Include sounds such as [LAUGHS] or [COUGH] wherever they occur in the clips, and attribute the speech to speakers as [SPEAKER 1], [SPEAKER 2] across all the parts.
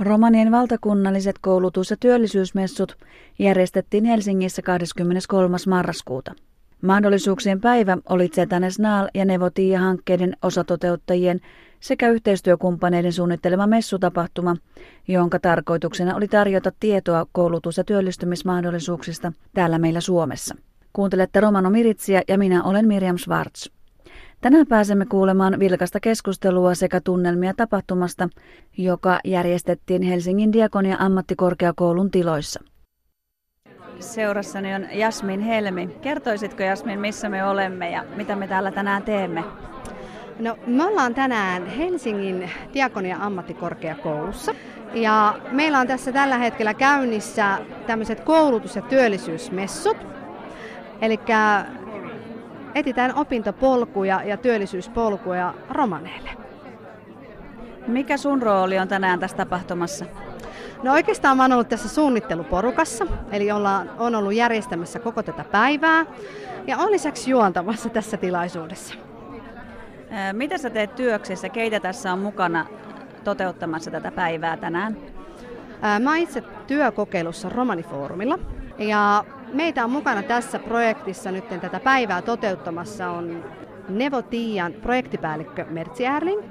[SPEAKER 1] Romanien valtakunnalliset koulutus- ja työllisyysmessut järjestettiin Helsingissä 23. marraskuuta. Mahdollisuuksien päivä oli Zetanes Naal ja Nevotia-hankkeiden osatoteuttajien sekä yhteistyökumppaneiden suunnittelema messutapahtuma, jonka tarkoituksena oli tarjota tietoa koulutus- ja työllistymismahdollisuuksista täällä meillä Suomessa. Kuuntelette Romano Miritsiä ja minä olen Miriam Schwartz. Tänään pääsemme kuulemaan vilkasta keskustelua sekä tunnelmia tapahtumasta, joka järjestettiin Helsingin Diakonia ammattikorkeakoulun tiloissa. Seurassani on Jasmin Helmi. Kertoisitko Jasmin, missä me olemme ja mitä me täällä tänään teemme?
[SPEAKER 2] No, me ollaan tänään Helsingin Diakonia ammattikorkeakoulussa. Ja meillä on tässä tällä hetkellä käynnissä tämmöiset koulutus- ja työllisyysmessut. Eli etitään opintopolkuja ja työllisyyspolkuja romaneille.
[SPEAKER 1] Mikä sun rooli on tänään tässä tapahtumassa?
[SPEAKER 2] No oikeastaan mä oon ollut tässä suunnitteluporukassa, eli ollaan, on ollut järjestämässä koko tätä päivää ja on lisäksi juontamassa tässä tilaisuudessa.
[SPEAKER 1] Mitä sä teet työksessä? Keitä tässä on mukana toteuttamassa tätä päivää tänään?
[SPEAKER 2] Mä itse työkokeilussa Romanifoorumilla ja meitä on mukana tässä projektissa nyt tätä päivää toteuttamassa on Nevotian projektipäällikkö Mertsi Erling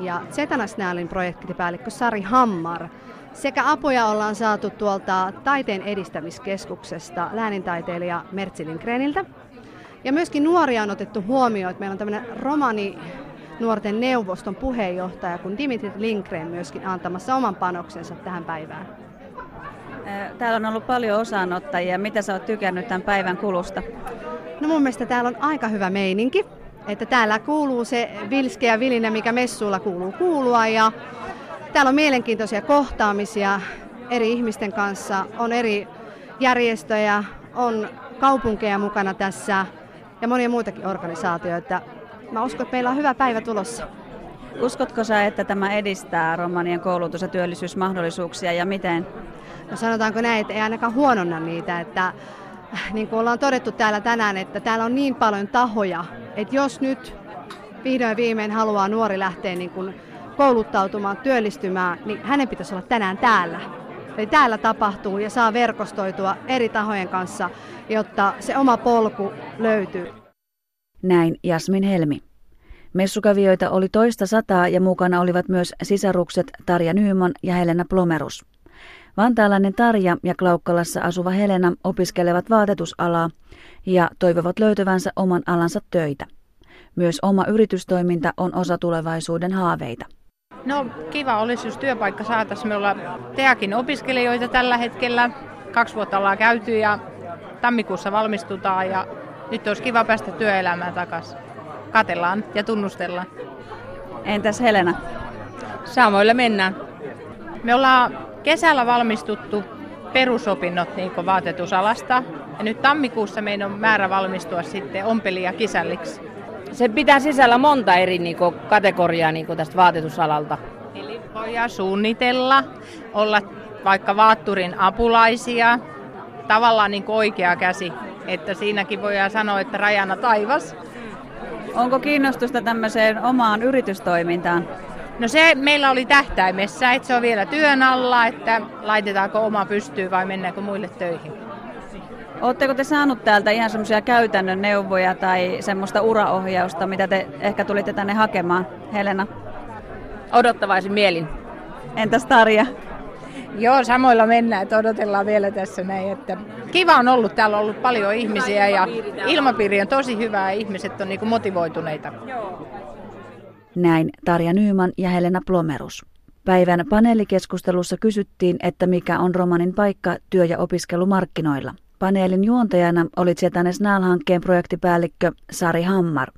[SPEAKER 2] ja Zetanasnäälin projektipäällikkö Sari Hammar. Sekä apuja ollaan saatu tuolta Taiteen edistämiskeskuksesta läänintaiteilija Mertsi Lindgreniltä. Ja myöskin nuoria on otettu huomioon, että meillä on tämmöinen romani nuorten neuvoston puheenjohtaja, kun Dimitri Lindgren myöskin antamassa oman panoksensa tähän päivään.
[SPEAKER 1] Täällä on ollut paljon osaanottajia. Mitä sä oot tykännyt tämän päivän kulusta?
[SPEAKER 2] No mun mielestä täällä on aika hyvä meininki. Että täällä kuuluu se vilske ja vilinä, mikä messuilla kuuluu kuulua. Ja täällä on mielenkiintoisia kohtaamisia eri ihmisten kanssa. On eri järjestöjä, on kaupunkeja mukana tässä ja monia muitakin organisaatioita. Mä uskon, että meillä on hyvä päivä tulossa.
[SPEAKER 1] Uskotko sä, että tämä edistää romanien koulutus- ja työllisyysmahdollisuuksia ja miten?
[SPEAKER 2] No sanotaanko näin, että ei ainakaan huononna niitä, että niin kuin ollaan todettu täällä tänään, että täällä on niin paljon tahoja, että jos nyt vihdoin viimein haluaa nuori lähteä niin kuin kouluttautumaan, työllistymään, niin hänen pitäisi olla tänään täällä. Eli täällä tapahtuu ja saa verkostoitua eri tahojen kanssa, jotta se oma polku löytyy.
[SPEAKER 1] Näin Jasmin Helmi. Messukavioita oli toista sataa ja mukana olivat myös sisarukset Tarja Nyyman ja Helena Plomerus. Vantaalainen Tarja ja Klaukkalassa asuva Helena opiskelevat vaatetusalaa ja toivovat löytävänsä oman alansa töitä. Myös oma yritystoiminta on osa tulevaisuuden haaveita.
[SPEAKER 3] No kiva olisi, jos työpaikka saataisiin. Me ollaan teakin opiskelijoita tällä hetkellä. Kaksi vuotta ollaan käyty ja tammikuussa valmistutaan ja nyt olisi kiva päästä työelämään takaisin. Katellaan ja tunnustellaan.
[SPEAKER 1] Entäs Helena?
[SPEAKER 3] Samoilla mennään. Me ollaan kesällä valmistuttu perusopinnot niin vaatetusalasta. Ja nyt tammikuussa meidän on määrä valmistua sitten ompeli- ja kisälliksi.
[SPEAKER 4] Se pitää sisällä monta eri niin kuin, kategoriaa niin kuin tästä vaatetusalalta.
[SPEAKER 3] Eli voidaan suunnitella, olla vaikka vaatturin apulaisia, tavallaan niin oikea käsi. Että siinäkin voidaan sanoa, että rajana taivas.
[SPEAKER 1] Onko kiinnostusta tämmöiseen omaan yritystoimintaan?
[SPEAKER 3] No se meillä oli tähtäimessä, että se on vielä työn alla, että laitetaanko oma pystyy vai mennäänkö muille töihin.
[SPEAKER 1] Oletteko te saanut täältä ihan semmoisia käytännön neuvoja tai semmoista uraohjausta, mitä te ehkä tulitte tänne hakemaan, Helena?
[SPEAKER 4] Odottavaisin mielin.
[SPEAKER 1] Entäs Tarja?
[SPEAKER 3] Joo, samoilla mennään, että odotellaan vielä tässä näin. Että kiva on ollut, täällä on ollut paljon ihmisiä ja ilmapiiri on tosi hyvä ja ihmiset on niin motivoituneita.
[SPEAKER 1] Näin Tarja Nyyman ja Helena Plomerus. Päivän paneelikeskustelussa kysyttiin, että mikä on romanin paikka työ- ja opiskelumarkkinoilla. Paneelin juontajana oli Zetanes Naal-hankkeen projektipäällikkö Sari Hammar.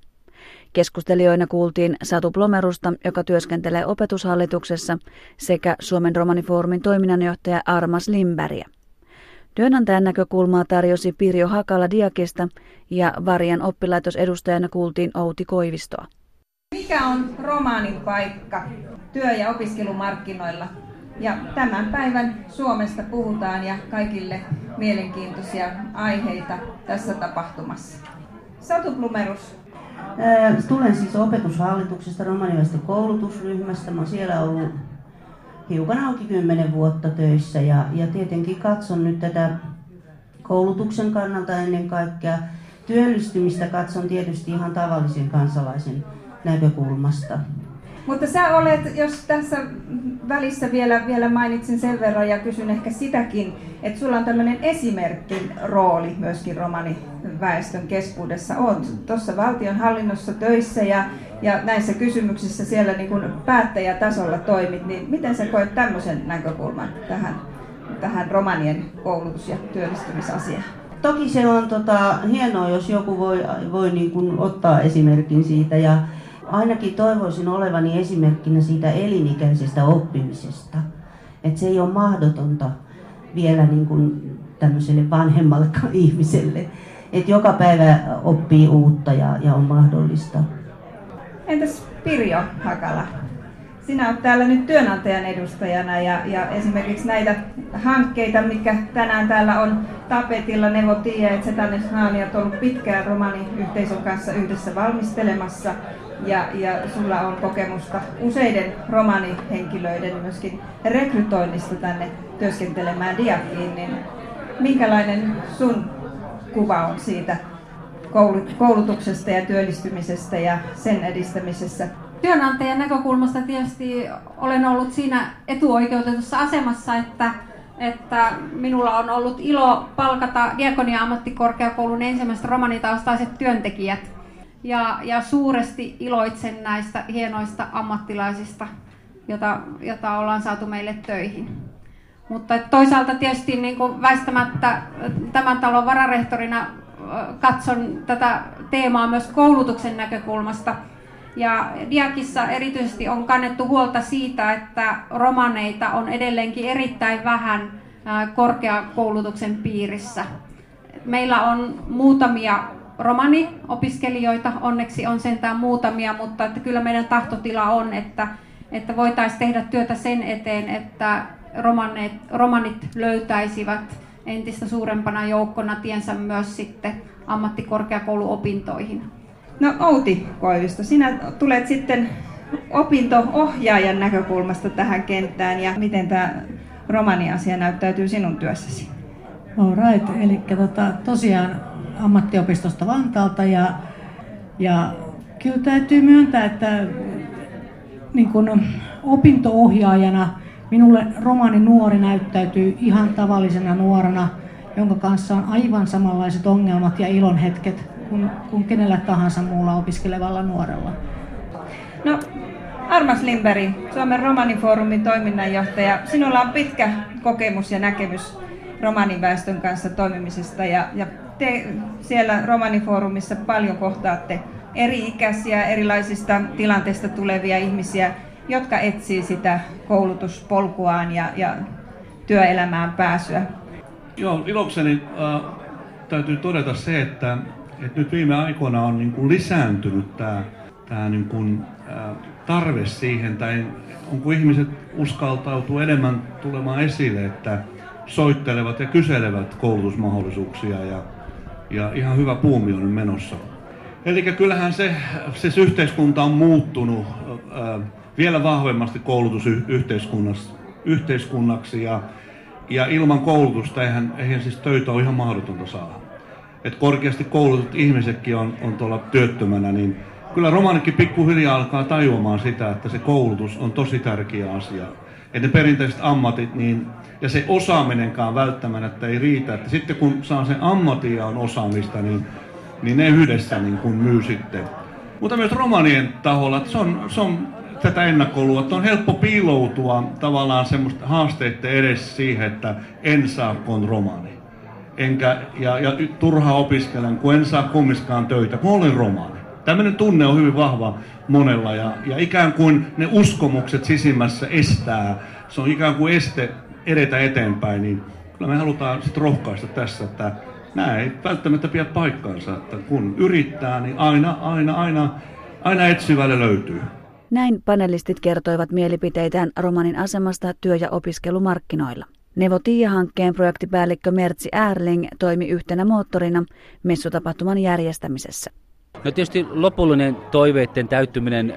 [SPEAKER 1] Keskustelijoina kuultiin Satu Plomerusta, joka työskentelee opetushallituksessa, sekä Suomen romanifoorumin toiminnanjohtaja Armas Limbergia. Työnantajan näkökulmaa tarjosi Pirjo Hakala Diakista ja Varian oppilaitosedustajana kuultiin Outi Koivistoa.
[SPEAKER 5] Mikä on romaanin paikka työ- ja opiskelumarkkinoilla? Ja tämän päivän Suomesta puhutaan ja kaikille mielenkiintoisia aiheita tässä tapahtumassa. Satu Plumerus.
[SPEAKER 6] Tulen siis opetushallituksesta romanilaisten koulutusryhmästä. Mä siellä ollut hiukan auki kymmenen vuotta töissä ja, ja tietenkin katson nyt tätä koulutuksen kannalta ennen kaikkea. Työllistymistä katson tietysti ihan tavallisen kansalaisen näkökulmasta.
[SPEAKER 5] Mutta sä olet, jos tässä välissä vielä, vielä mainitsin sen verran ja kysyn ehkä sitäkin, että sulla on tämmöinen esimerkki rooli myöskin romaniväestön keskuudessa. Oot tuossa valtionhallinnossa töissä ja, ja näissä kysymyksissä siellä niin kuin päättäjätasolla toimit, niin miten sä koet tämmöisen näkökulman tähän, tähän romanien koulutus- ja työllistymisasiaan?
[SPEAKER 6] Toki se on tota, hienoa, jos joku voi, voi niin kuin ottaa esimerkin siitä ja ainakin toivoisin olevani esimerkkinä siitä elinikäisestä oppimisesta. Että se ei ole mahdotonta vielä niin kuin tämmöiselle vanhemmalle [LAUGHS] ihmiselle. Että joka päivä oppii uutta ja, ja on mahdollista.
[SPEAKER 5] Entäs Pirjo Hakala? Sinä olet täällä nyt työnantajan edustajana ja, ja esimerkiksi näitä hankkeita, mitkä tänään täällä on tapetilla, Nevo Tiia ja Zetanes on ollut pitkään romaniyhteisön kanssa yhdessä valmistelemassa ja, ja sulla on kokemusta useiden romanihenkilöiden myöskin rekrytoinnista tänne työskentelemään Diakiin, niin minkälainen sun kuva on siitä koulutuksesta ja työllistymisestä ja sen edistämisessä?
[SPEAKER 7] Työnantajan näkökulmasta tietysti olen ollut siinä etuoikeutetussa asemassa, että, että minulla on ollut ilo palkata Diakonia-ammattikorkeakoulun ensimmäiset romanitaustaiset työntekijät ja, ja suuresti iloitsen näistä hienoista ammattilaisista, jota, jota ollaan saatu meille töihin. Mutta toisaalta tietysti niin kuin väistämättä tämän talon vararehtorina katson tätä teemaa myös koulutuksen näkökulmasta. Ja Diakissa erityisesti on kannettu huolta siitä, että romaneita on edelleenkin erittäin vähän korkeakoulutuksen piirissä. Meillä on muutamia romani-opiskelijoita, onneksi on sentään muutamia, mutta että kyllä meidän tahtotila on, että, että voitaisiin tehdä työtä sen eteen, että romanit, romanit löytäisivät entistä suurempana joukkona tiensä myös sitten ammattikorkeakouluopintoihin.
[SPEAKER 5] No Outi Koivisto, sinä tulet sitten opinto-ohjaajan näkökulmasta tähän kenttään ja miten tämä romani-asia näyttäytyy sinun työssäsi?
[SPEAKER 8] All right, eli tota, tosiaan ammattiopistosta Vantaalta ja, ja kyllä täytyy myöntää, että niin kun opinto-ohjaajana minulle romani nuori näyttäytyy ihan tavallisena nuorena, jonka kanssa on aivan samanlaiset ongelmat ja ilonhetket kuin, kuin kenellä tahansa muulla opiskelevalla nuorella.
[SPEAKER 5] No, Armas Lindberg, Suomen romanifoorumin toiminnanjohtaja. Sinulla on pitkä kokemus ja näkemys romaniväestön kanssa toimimisesta ja, ja te siellä romanifoorumissa paljon kohtaatte eri-ikäisiä, erilaisista tilanteista tulevia ihmisiä, jotka etsii sitä koulutuspolkuaan ja, ja työelämään pääsyä.
[SPEAKER 9] Joo, ilokseni äh, täytyy todeta se, että, että nyt viime aikoina on niin kuin lisääntynyt tämä, tämä niin kuin, äh, tarve siihen, tai onko ihmiset uskaltautuu enemmän tulemaan esille, että soittelevat ja kyselevät koulutusmahdollisuuksia ja, ja ihan hyvä puumi on menossa. Eli kyllähän se, siis yhteiskunta on muuttunut ää, vielä vahvemmasti koulutusyhteiskunnaksi ja, ja ilman koulutusta eihän, eihän siis töitä ole ihan mahdotonta saada. Et korkeasti koulutut ihmisetkin on, on tuolla työttömänä, niin kyllä romanikin pikkuhiljaa alkaa tajuamaan sitä, että se koulutus on tosi tärkeä asia. Että ne perinteiset ammatit, niin ja se osaaminenkaan välttämättä ei riitä. Että sitten kun saa sen ammatin ja on osaamista, niin, niin ne yhdessä niin kuin myy sitten. Mutta myös romanien taholla, että se on, se on tätä ennakkoluuloa, että on helppo piiloutua tavallaan semmoista haasteiden edessä siihen, että en saa kun romani. Enkä, ja, ja turha opiskelen, kun en saa kummiskaan töitä, kun olen romani. Tämmöinen tunne on hyvin vahva monella ja, ja ikään kuin ne uskomukset sisimmässä estää. Se on ikään kuin este edetä eteenpäin, niin kyllä me halutaan sitten rohkaista tässä, että nämä ei välttämättä pidä paikkaansa, että kun yrittää, niin aina, aina, aina, aina etsivälle löytyy.
[SPEAKER 1] Näin panelistit kertoivat mielipiteitään romanin asemasta työ- ja opiskelumarkkinoilla. Nevo Tiia-hankkeen projektipäällikkö Mertsi Erling toimi yhtenä moottorina messutapahtuman järjestämisessä.
[SPEAKER 10] No tietysti lopullinen toiveiden täyttyminen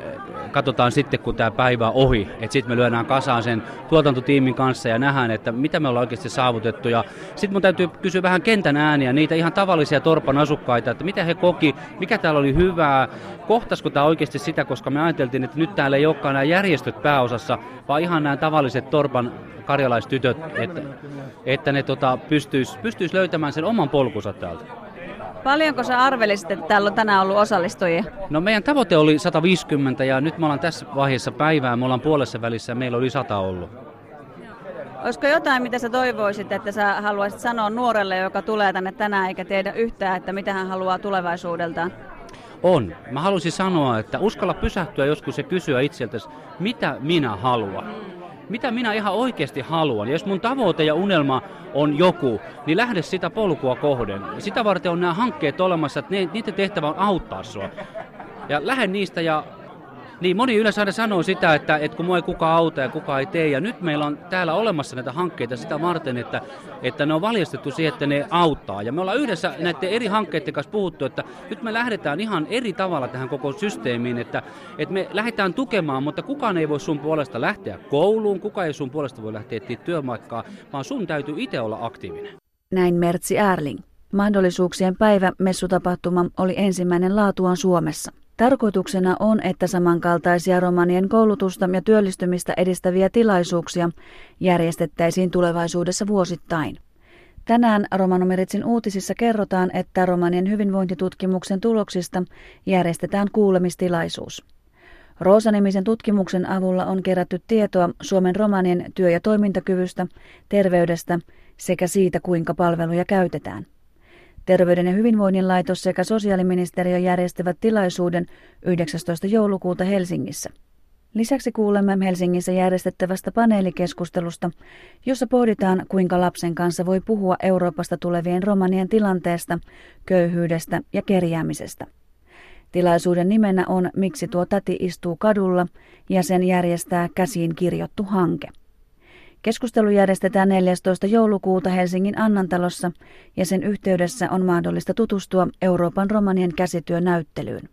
[SPEAKER 10] katsotaan sitten, kun tämä päivä on ohi, sitten me lyödään kasaan sen tuotantotiimin kanssa ja nähdään, että mitä me ollaan oikeasti saavutettu. Ja sitten mun täytyy kysyä vähän kentän ääniä, niitä ihan tavallisia Torpan asukkaita, että mitä he koki, mikä täällä oli hyvää, kohtasko tämä oikeasti sitä, koska me ajateltiin, että nyt täällä ei olekaan nämä järjestöt pääosassa, vaan ihan nämä tavalliset Torpan karjalaistytöt, että, että ne tota, pystyis, pystyis löytämään sen oman polkunsa täältä.
[SPEAKER 1] Paljonko sä arvelisit, että täällä on tänään ollut osallistujia?
[SPEAKER 10] No meidän tavoite oli 150 ja nyt me ollaan tässä vaiheessa päivää, me ollaan puolessa välissä ja meillä oli 100 ollut.
[SPEAKER 1] Olisiko jotain, mitä sä toivoisit, että sä haluaisit sanoa nuorelle, joka tulee tänne tänään eikä tiedä yhtään, että mitä hän haluaa tulevaisuudeltaan?
[SPEAKER 10] On. Mä haluaisin sanoa, että uskalla pysähtyä joskus ja kysyä itseltäsi, mitä minä haluan mitä minä ihan oikeasti haluan. Ja jos mun tavoite ja unelma on joku, niin lähde sitä polkua kohden. Sitä varten on nämä hankkeet olemassa, että niiden tehtävä on auttaa sua. Ja lähde niistä ja niin, moni yleensä aina sanoo sitä, että, että kun mua ei kukaan auta ja kukaan ei tee. Ja nyt meillä on täällä olemassa näitä hankkeita sitä varten, että, että ne on valjastettu siihen, että ne auttaa. Ja me ollaan yhdessä näiden eri hankkeiden kanssa puhuttu, että nyt me lähdetään ihan eri tavalla tähän koko systeemiin, että, että me lähdetään tukemaan, mutta kukaan ei voi sun puolesta lähteä kouluun, kukaan ei sun puolesta voi lähteä etsiä työmaikkaa, vaan sun täytyy itse olla aktiivinen.
[SPEAKER 1] Näin Mertsi Ärling. Mahdollisuuksien päivä messutapahtuma oli ensimmäinen laatuaan Suomessa. Tarkoituksena on, että samankaltaisia romanien koulutusta ja työllistymistä edistäviä tilaisuuksia järjestettäisiin tulevaisuudessa vuosittain. Tänään Romanomiritsin uutisissa kerrotaan, että romanien hyvinvointitutkimuksen tuloksista järjestetään kuulemistilaisuus. Roosa-nimisen tutkimuksen avulla on kerätty tietoa Suomen romanien työ- ja toimintakyvystä, terveydestä sekä siitä, kuinka palveluja käytetään. Terveyden ja hyvinvoinnin laitos sekä sosiaaliministeriö järjestävät tilaisuuden 19. joulukuuta Helsingissä. Lisäksi kuulemme Helsingissä järjestettävästä paneelikeskustelusta, jossa pohditaan, kuinka lapsen kanssa voi puhua Euroopasta tulevien romanien tilanteesta, köyhyydestä ja kerjäämisestä. Tilaisuuden nimenä on Miksi tuo täti istuu kadulla ja sen järjestää käsiin kirjottu hanke. Keskustelu järjestetään 14. joulukuuta Helsingin Annantalossa ja sen yhteydessä on mahdollista tutustua Euroopan romanien käsityönäyttelyyn.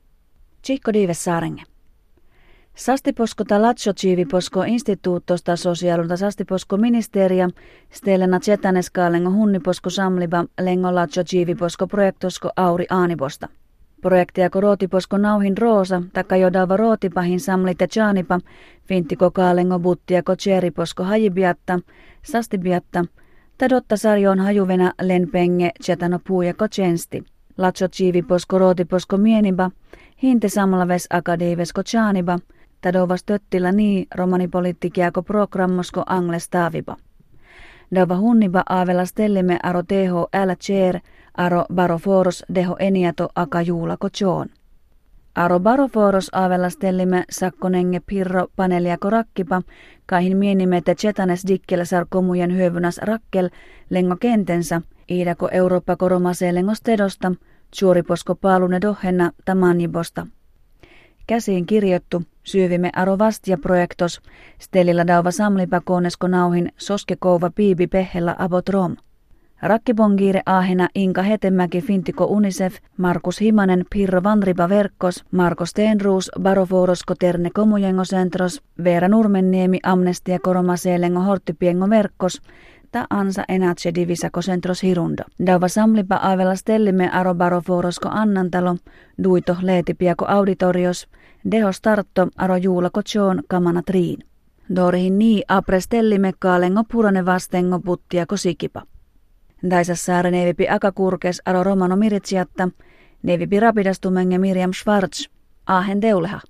[SPEAKER 1] Chico Dives Saarenge. Sastiposko talaccio civiposko instituuttosta sosiaalulta sastiposko ministeria, stelena tsetaneskalengo hunniposko samliba lengo laccio civiposko projektosko auri aaniposta. Projektia rootiposko nauhin roosa, taka jodava rootipahin samlite chaanipa, finttiko kaalengo buttiako cheriposko hajibiatta, sastibiatta, tadotta sarjoon hajuvena lenpenge chetano puujako chensti. Latso chiiviposko rootiposko mieniba, hinte samlaves akadiivesko chaaniba, tadovas töttillä nii romanipoliittikiako programmosko angles taaviba. Dava hunniba aavella stellime aro älä chair, aro baroforos deho eniato aka juulako joon. Aro baroforos stellime sakkonenge pirro paneliako rakkipa, kaihin mienimete chetanes dikkel sarkomujen hyövynas rakkel lengo kentensä, iidako Eurooppa koromasee lengos tedosta, suoriposko paalune dohenna tamanjibosta. Käsiin kirjoittu, syyvimme aro vastia projektos, stelillä dauva samlipa konesko nauhin soskekouva piibi pehellä abotrom. Rakkibongiire ahena Inka Hetemäki Fintiko Unicef, Markus Himanen Pirro Vanriba Verkkos, Marko Stenruus Baroforosko Terne Komujengosentros, Veera Nurmenniemi Amnestia Koromaseelengo Horttipiengo Verkkos, ta ansa enatse divisako centros hirundo. Dauva samlipa aavella stellime aro baroforosko annantalo, duito leetipiako auditorios, deho startto aro juulako John kamana triin. Dorihin nii apre stellime kaalengo purane vastengo puttiako sikipa. Daisassaare neivipi akakurkes aro romano miritsiatta, neivipi rapidastumenge Miriam Schwarz, ahen deuleha.